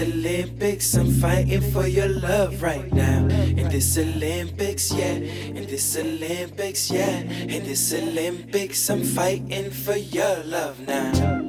Olympics, I'm fighting for your love right now. In this Olympics, yeah. In this Olympics, yeah. In this Olympics, I'm fighting for your love now.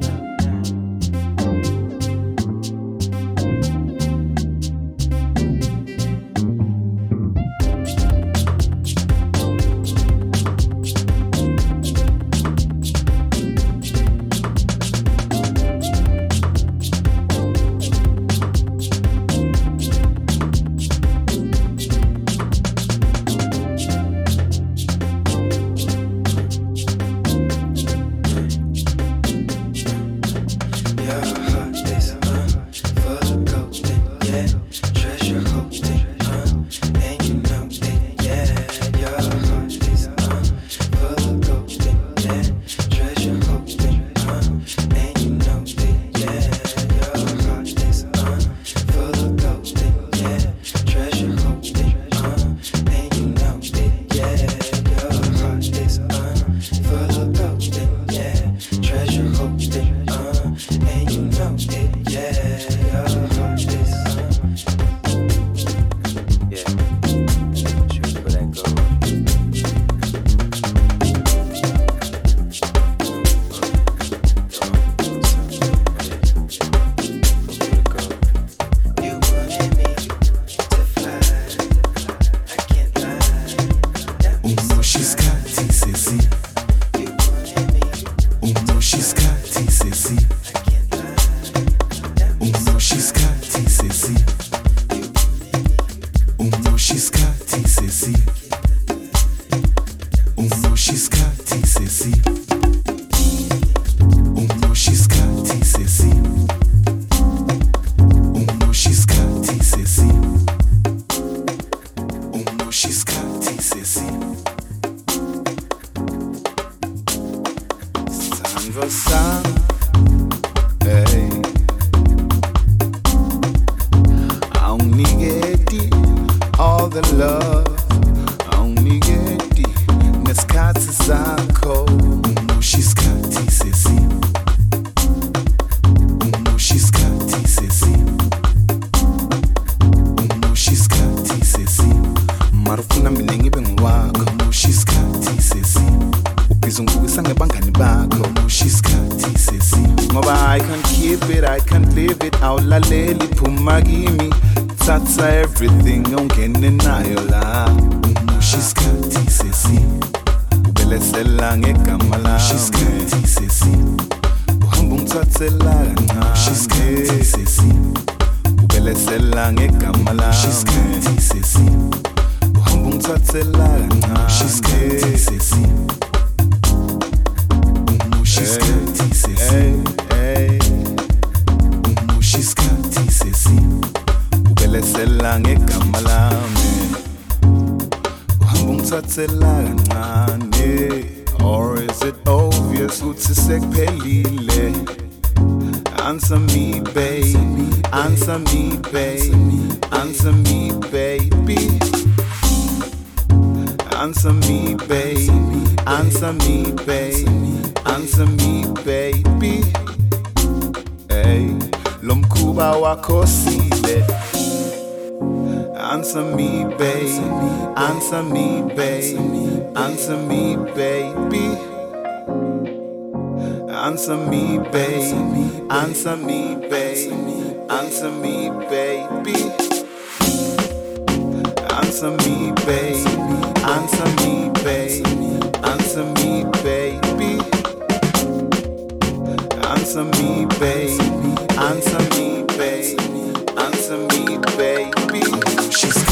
Answer me, baby. Answer me, baby. Answer me, baby. Answer me, baby. Answer me, baby. Answer me, baby. Answer me, babe. Answer me, baby. Answer me, babe. Answer me, babe. Answer me, baby. She's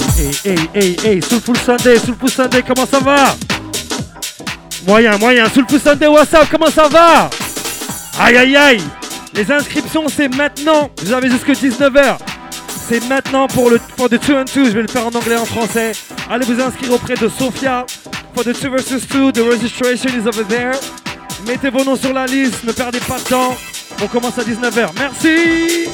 hey, hey, hey, hey, Soulful Sunday, Soulful Sunday, comment ça va? Moyen, moyen, Soulful Sunday, WhatsApp, comment ça va? Aïe, aïe, aïe Les inscriptions, c'est maintenant, vous avez jusque 19h. C'est maintenant pour le for the 2 and 2, je vais le faire en anglais et en français. Allez vous inscrire auprès de Sophia. For the 2 versus 2, the registration is over there. Mettez vos noms sur la liste, ne perdez pas de temps. On commence à 19h. Merci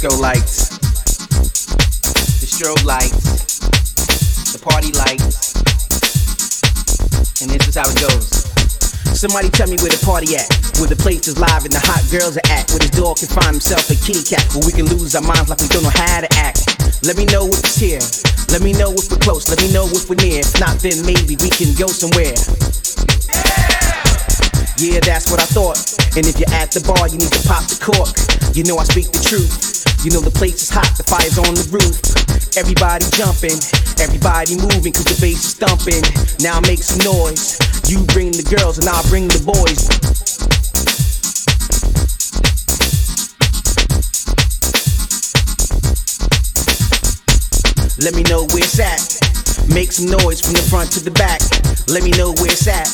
disco lights, the strobe lights, the party lights, and this is how it goes. Somebody tell me where the party at, where the place is live and the hot girls are at, where this dog can find himself a kitty cat, where we can lose our minds like we don't know how to act. Let me know if it's here. Let me know if we're close. Let me know if we're near. If not, then maybe we can go somewhere. Yeah, that's what I thought. And if you're at the bar, you need to pop the cork. You know I speak the truth. You know the place is hot, the fire's on the roof. Everybody jumping, everybody moving, cause the bass is thumping. Now make some noise. You bring the girls and I'll bring the boys. Let me know where it's at. Make some noise from the front to the back. Let me know where it's at.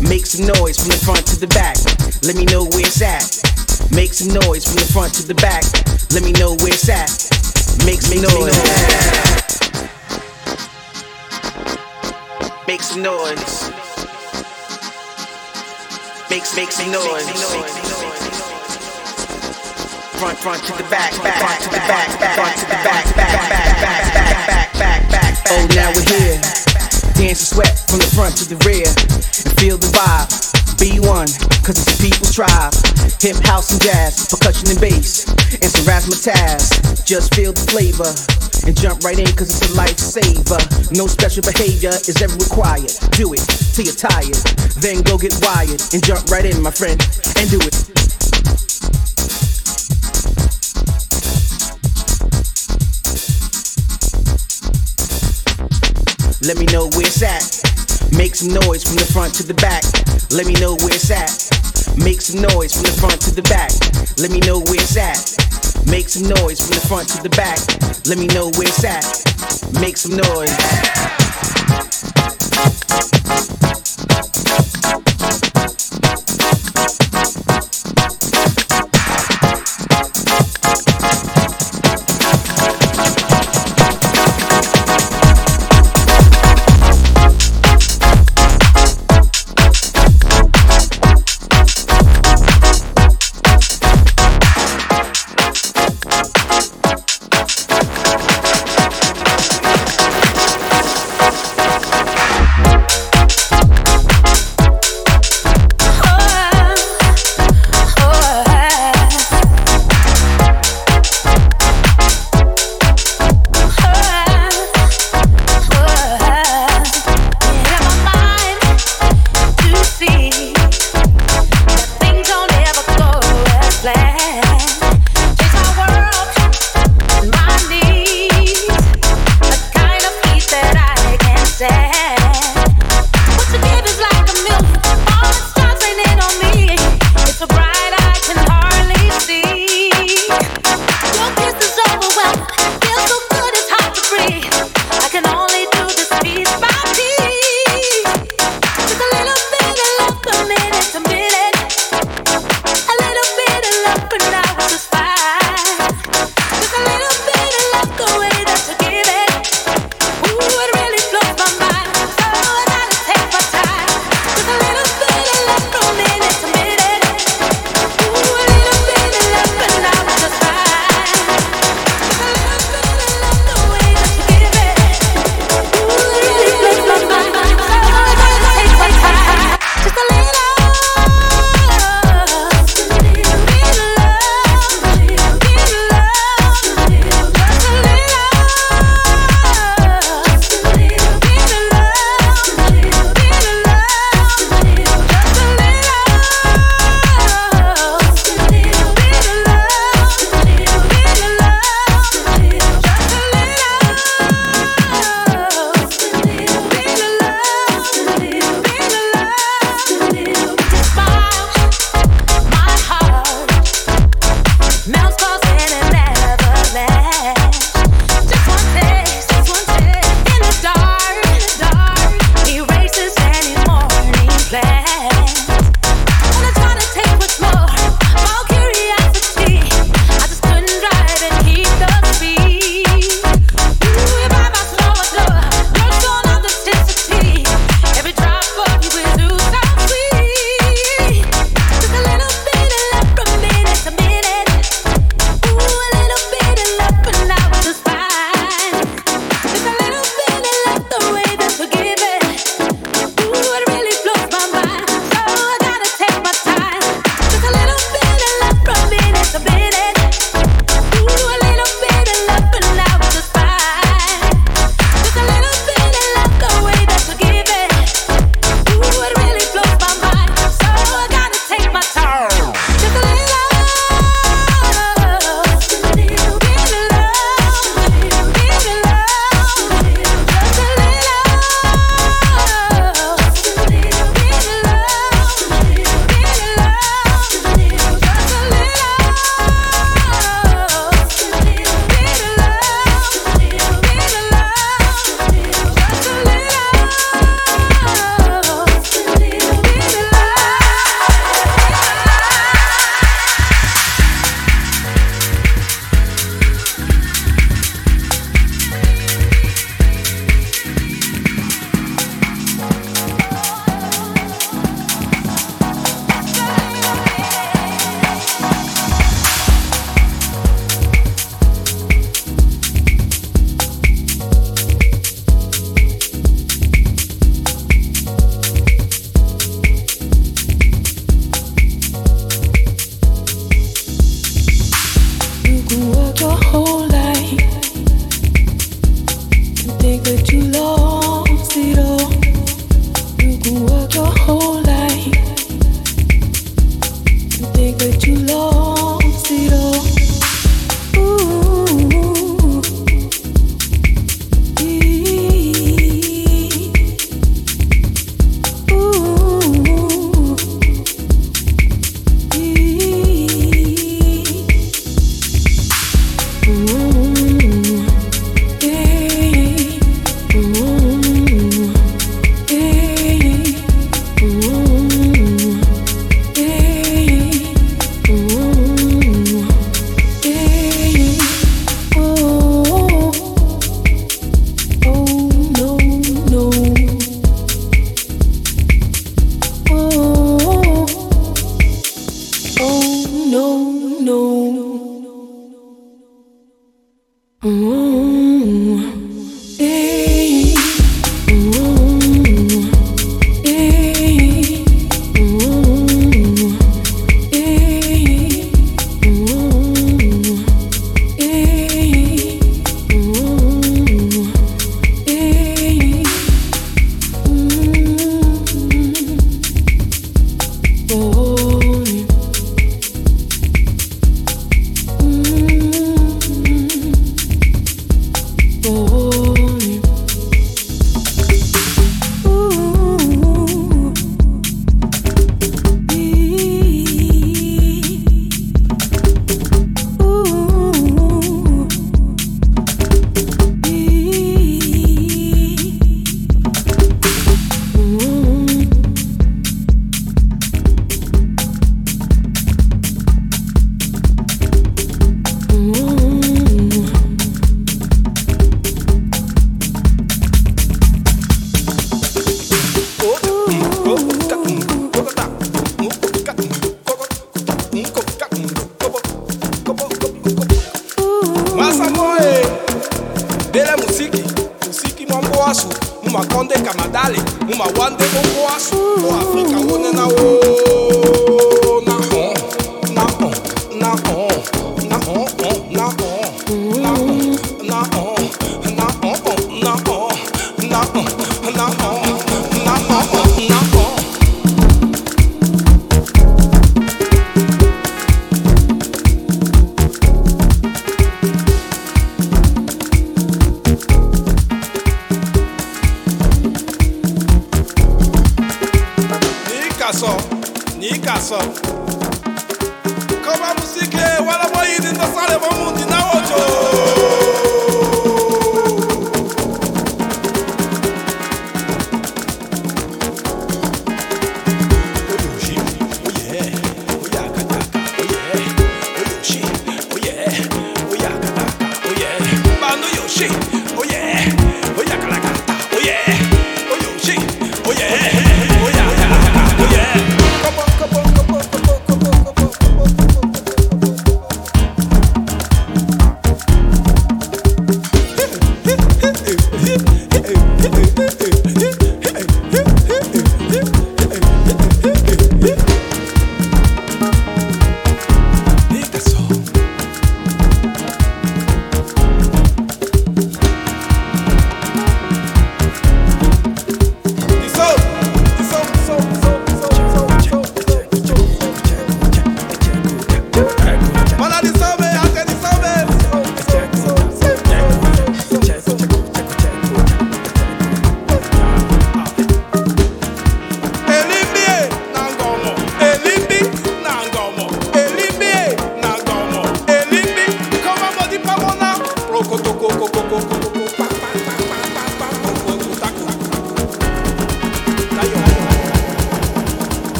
Make some noise from the front to the back. Let me know where it's at. Make some noise from the front to the back. Let me know where it's at. Make some noise. Make some noise. Make make some noise. Front front to the back, back front to the back, back front to the back, back back back back back back back. Oh, now we're here. Dance and sweat from the front to the rear and feel the vibe. B1, cause it's a people's tribe. Hip, house, and jazz, percussion and bass, and some razzmatazz. Just feel the flavor and jump right in cause it's a lifesaver. No special behavior is ever required. Do it till you're tired. Then go get wired and jump right in, my friend, and do it. Let me know where it's at. Make some noise from the front to the back. Let me know where it's at. Make some noise from the front to the back. Let me know where it's at. Make some noise from the front to the back. Let me know where it's at. Make some noise.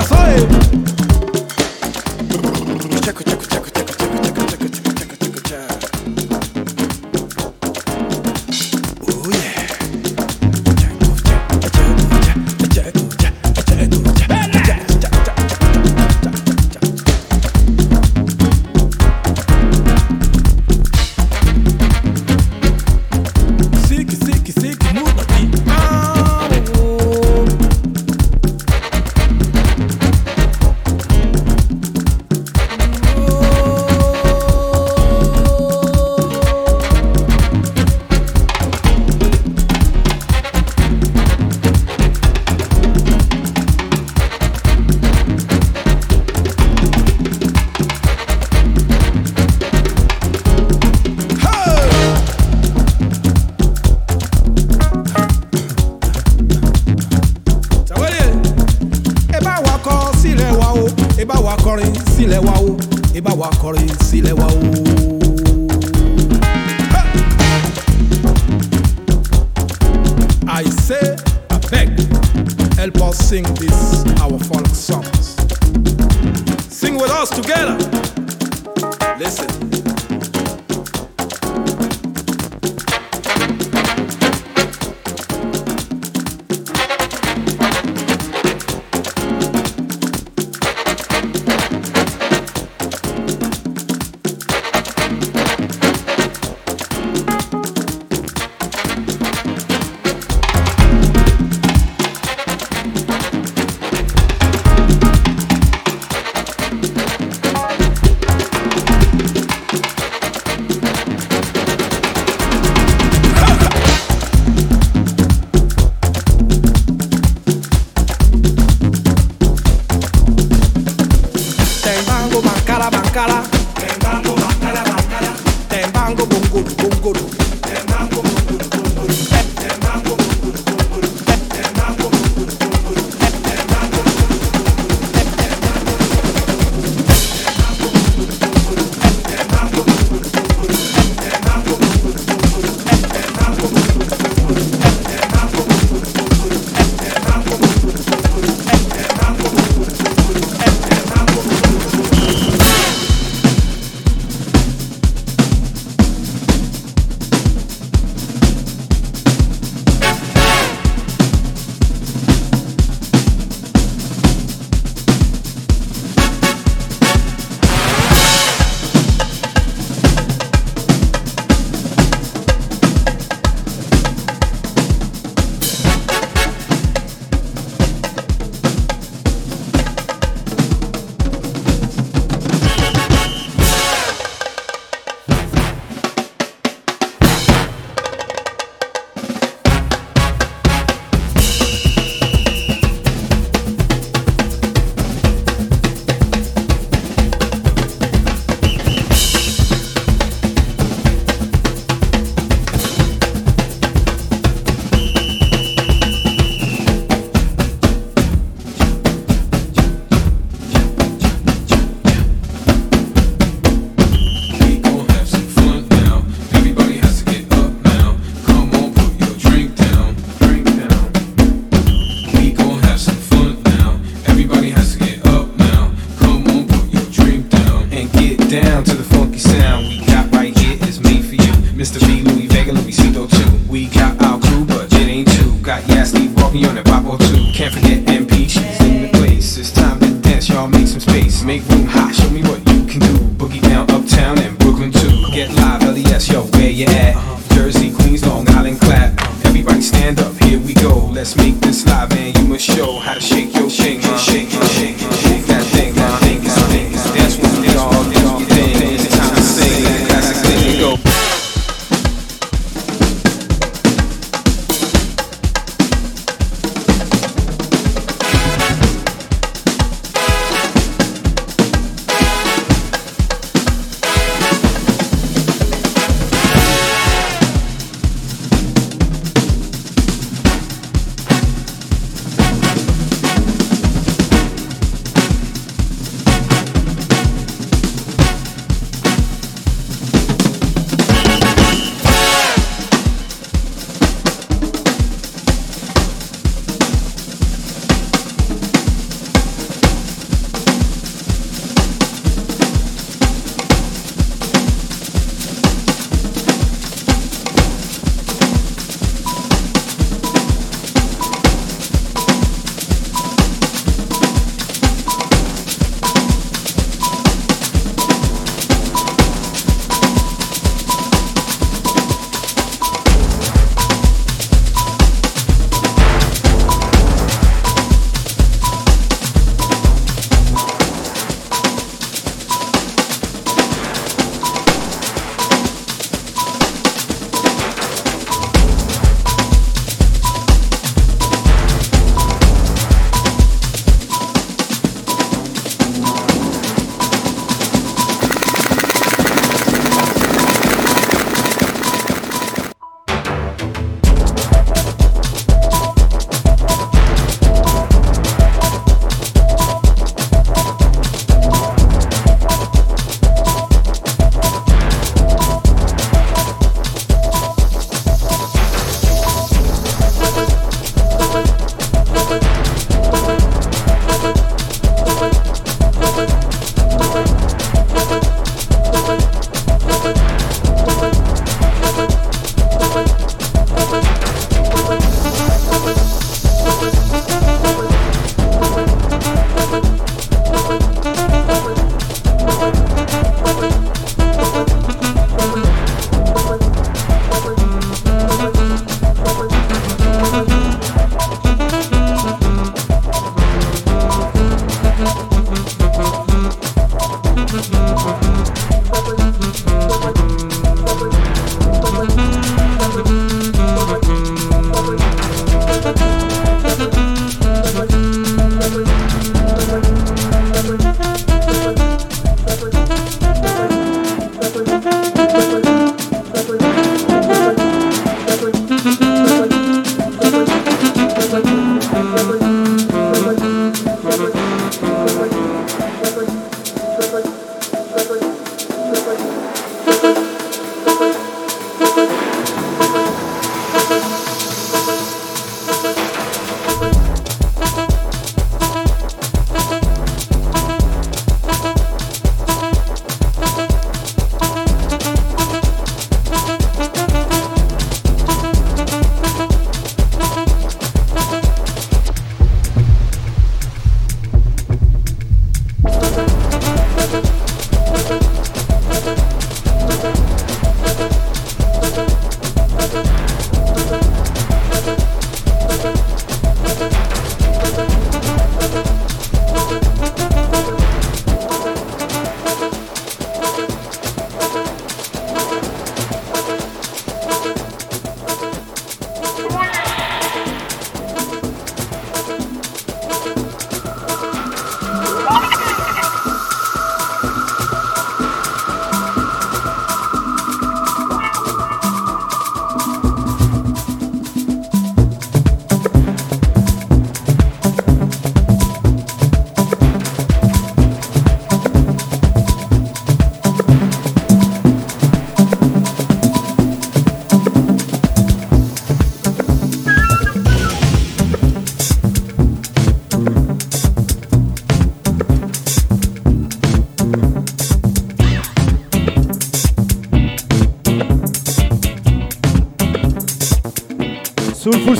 Siki,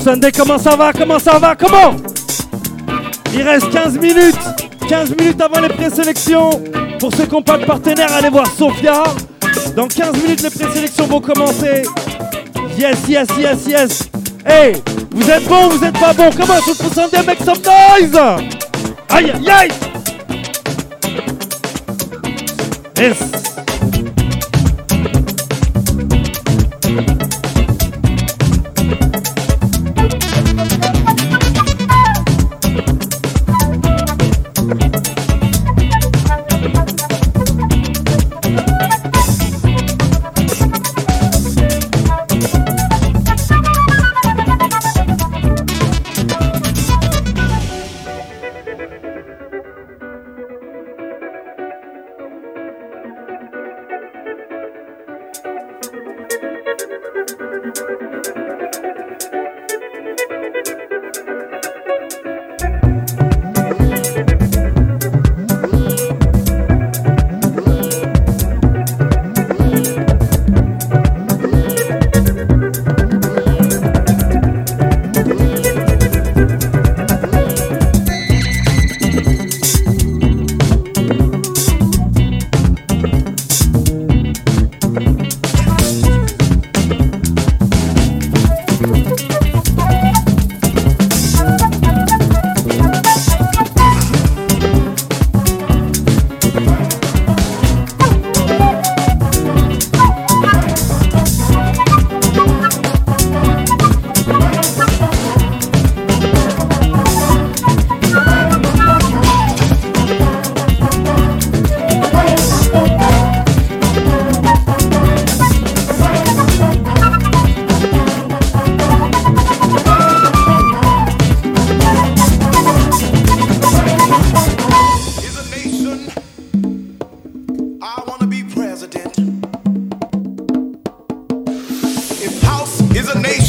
Sunday, comment ça va Comment ça va Comment? Il reste 15 minutes 15 minutes avant les présélections. Pour ceux qui n'ont pas de partenaire, allez voir Sophia. Dans 15 minutes, les présélections vont commencer. Yes, yes, yes, yes. Hey, vous êtes bon, vous êtes pas bon? Comment tout le Sunday make some noise? Aïe, aïe, aïe Yes.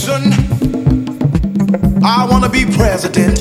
Nation, I want to be president.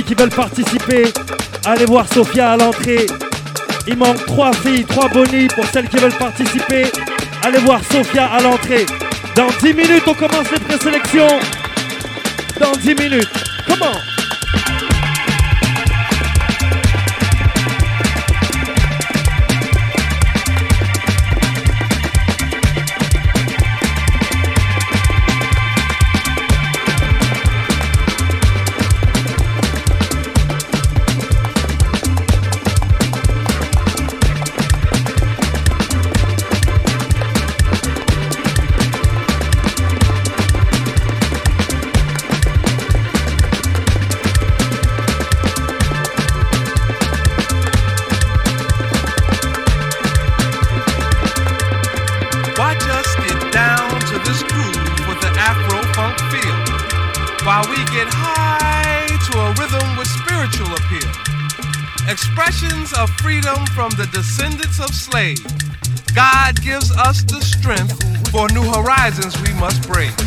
qui veulent participer, allez voir Sophia à l'entrée. Il manque trois filles, trois bonnies pour celles qui veulent participer. Allez voir Sophia à l'entrée. Dans 10 minutes, on commence les présélections. Dans 10 minutes. Comment horizons we must break.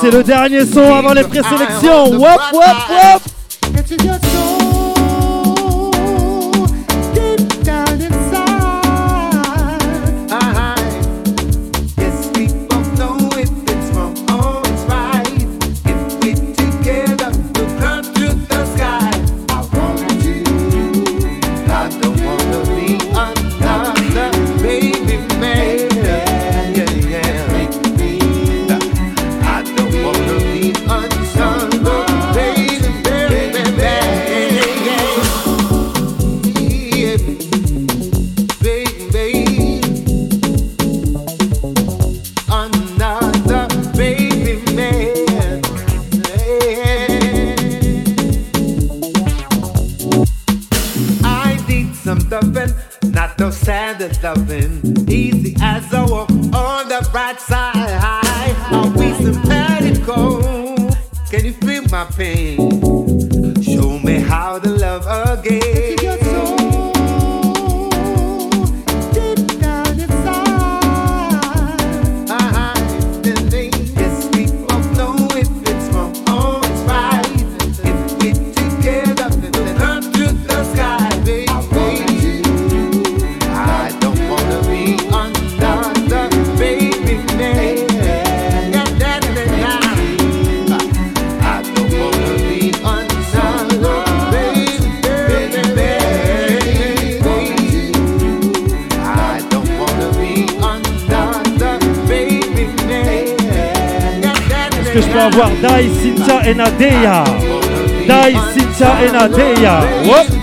c'est le dernier son avant les ah, présélections. Ah, ah, wop, wop, wop! 啊这样我